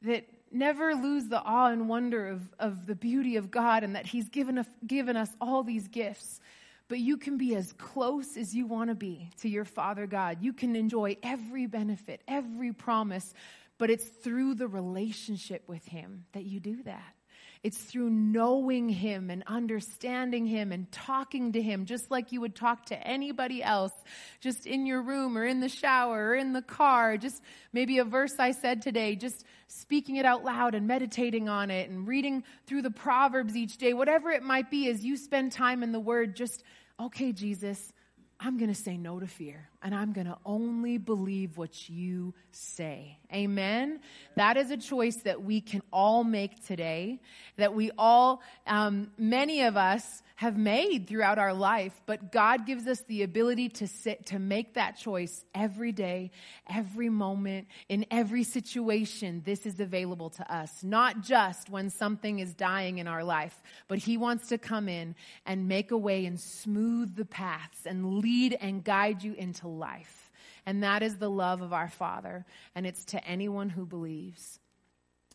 [SPEAKER 3] That never lose the awe and wonder of, of the beauty of God and that He's given, a, given us all these gifts. But you can be as close as you want to be to your Father God. You can enjoy every benefit, every promise, but it's through the relationship with Him that you do that. It's through knowing Him and understanding Him and talking to Him just like you would talk to anybody else, just in your room or in the shower or in the car. Just maybe a verse I said today, just speaking it out loud and meditating on it and reading through the Proverbs each day, whatever it might be, as you spend time in the Word, just, okay, Jesus, I'm going to say no to fear and I'm going to only believe what you say. Amen. That is a choice that we can all make today, that we all, um, many of us have made throughout our life, but God gives us the ability to sit, to make that choice every day, every moment, in every situation. This is available to us, not just when something is dying in our life, but He wants to come in and make a way and smooth the paths and lead and guide you into life. And that is the love of our Father. And it's to anyone who believes.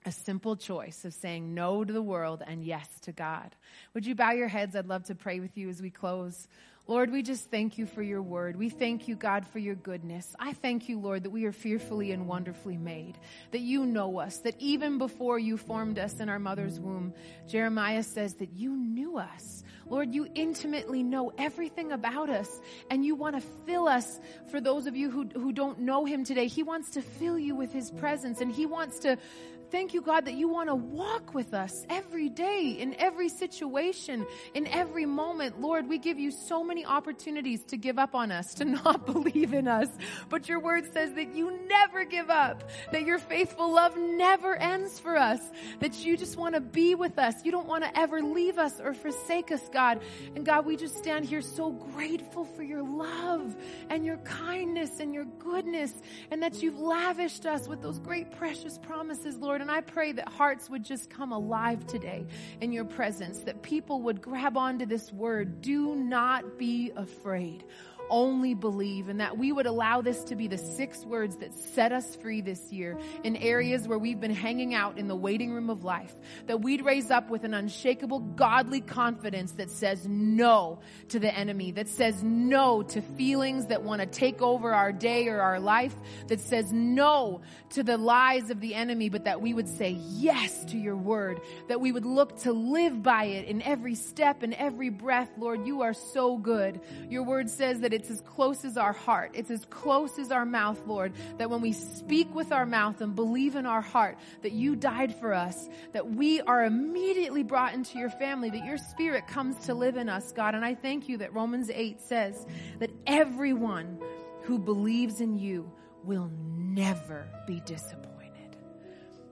[SPEAKER 3] A simple choice of saying no to the world and yes to God. Would you bow your heads? I'd love to pray with you as we close. Lord, we just thank you for your word. We thank you, God, for your goodness. I thank you, Lord, that we are fearfully and wonderfully made, that you know us, that even before you formed us in our mother's womb, Jeremiah says that you knew us. Lord, you intimately know everything about us and you want to fill us. For those of you who, who don't know him today, he wants to fill you with his presence and he wants to Thank you, God, that you want to walk with us every day, in every situation, in every moment. Lord, we give you so many opportunities to give up on us, to not believe in us. But your word says that you never give up, that your faithful love never ends for us, that you just want to be with us. You don't want to ever leave us or forsake us, God. And God, we just stand here so grateful for your love and your kindness and your goodness, and that you've lavished us with those great, precious promises, Lord. And I pray that hearts would just come alive today in your presence, that people would grab onto this word. Do not be afraid only believe and that we would allow this to be the six words that set us free this year in areas where we've been hanging out in the waiting room of life. That we'd raise up with an unshakable godly confidence that says no to the enemy, that says no to feelings that want to take over our day or our life, that says no to the lies of the enemy, but that we would say yes to your word, that we would look to live by it in every step and every breath. Lord, you are so good. Your word says that it's as close as our heart. It's as close as our mouth, Lord, that when we speak with our mouth and believe in our heart that you died for us, that we are immediately brought into your family, that your spirit comes to live in us, God. And I thank you that Romans 8 says that everyone who believes in you will never be disappointed.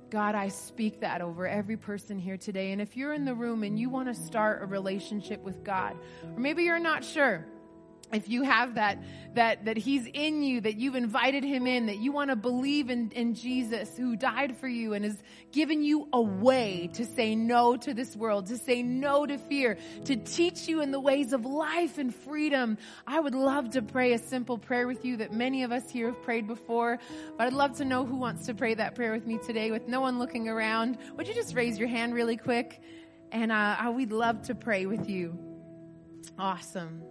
[SPEAKER 3] God, I speak that over every person here today. And if you're in the room and you want to start a relationship with God, or maybe you're not sure, if you have that, that, that he's in you, that you've invited him in, that you want to believe in, in Jesus who died for you and has given you a way to say no to this world, to say no to fear, to teach you in the ways of life and freedom. I would love to pray a simple prayer with you that many of us here have prayed before, but I'd love to know who wants to pray that prayer with me today with no one looking around. Would you just raise your hand really quick? And uh, we'd love to pray with you. Awesome.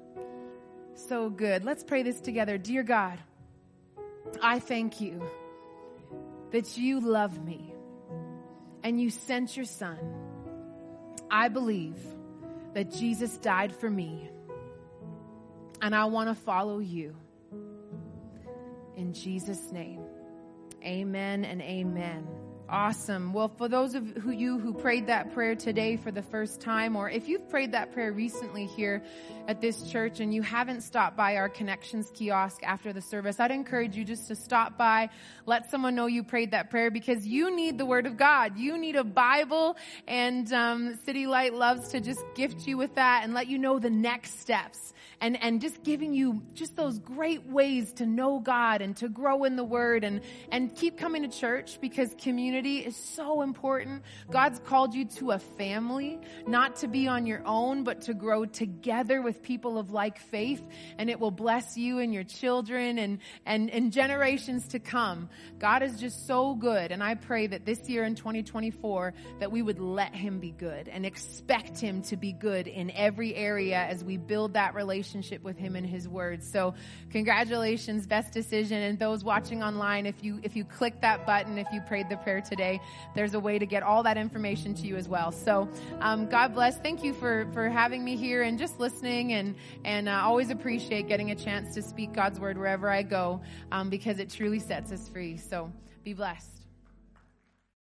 [SPEAKER 3] So good. Let's pray this together. Dear God, I thank you that you love me and you sent your son. I believe that Jesus died for me and I want to follow you. In Jesus' name, amen and amen. Awesome. Well, for those of who, you who prayed that prayer today for the first time, or if you've prayed that prayer recently here at this church and you haven't stopped by our connections kiosk after the service, I'd encourage you just to stop by, let someone know you prayed that prayer because you need the Word of God. You need a Bible, and um, City Light loves to just gift you with that and let you know the next steps and, and just giving you just those great ways to know God and to grow in the Word and, and keep coming to church because community is so important. God's called you to a family, not to be on your own, but to grow together with people of like faith and it will bless you and your children and, and, and generations to come. God is just so good. And I pray that this year in 2024 that we would let him be good and expect him to be good in every area as we build that relationship with him and his word. So congratulations, best decision. And those watching online, if you, if you click that button, if you prayed the prayer today, there's a way to get all that information to you as well. So, um, God bless. Thank you for, for having me here and just listening and, and uh, always appreciate getting a chance to speak God's word wherever I go, um, because it truly sets us free. So be blessed.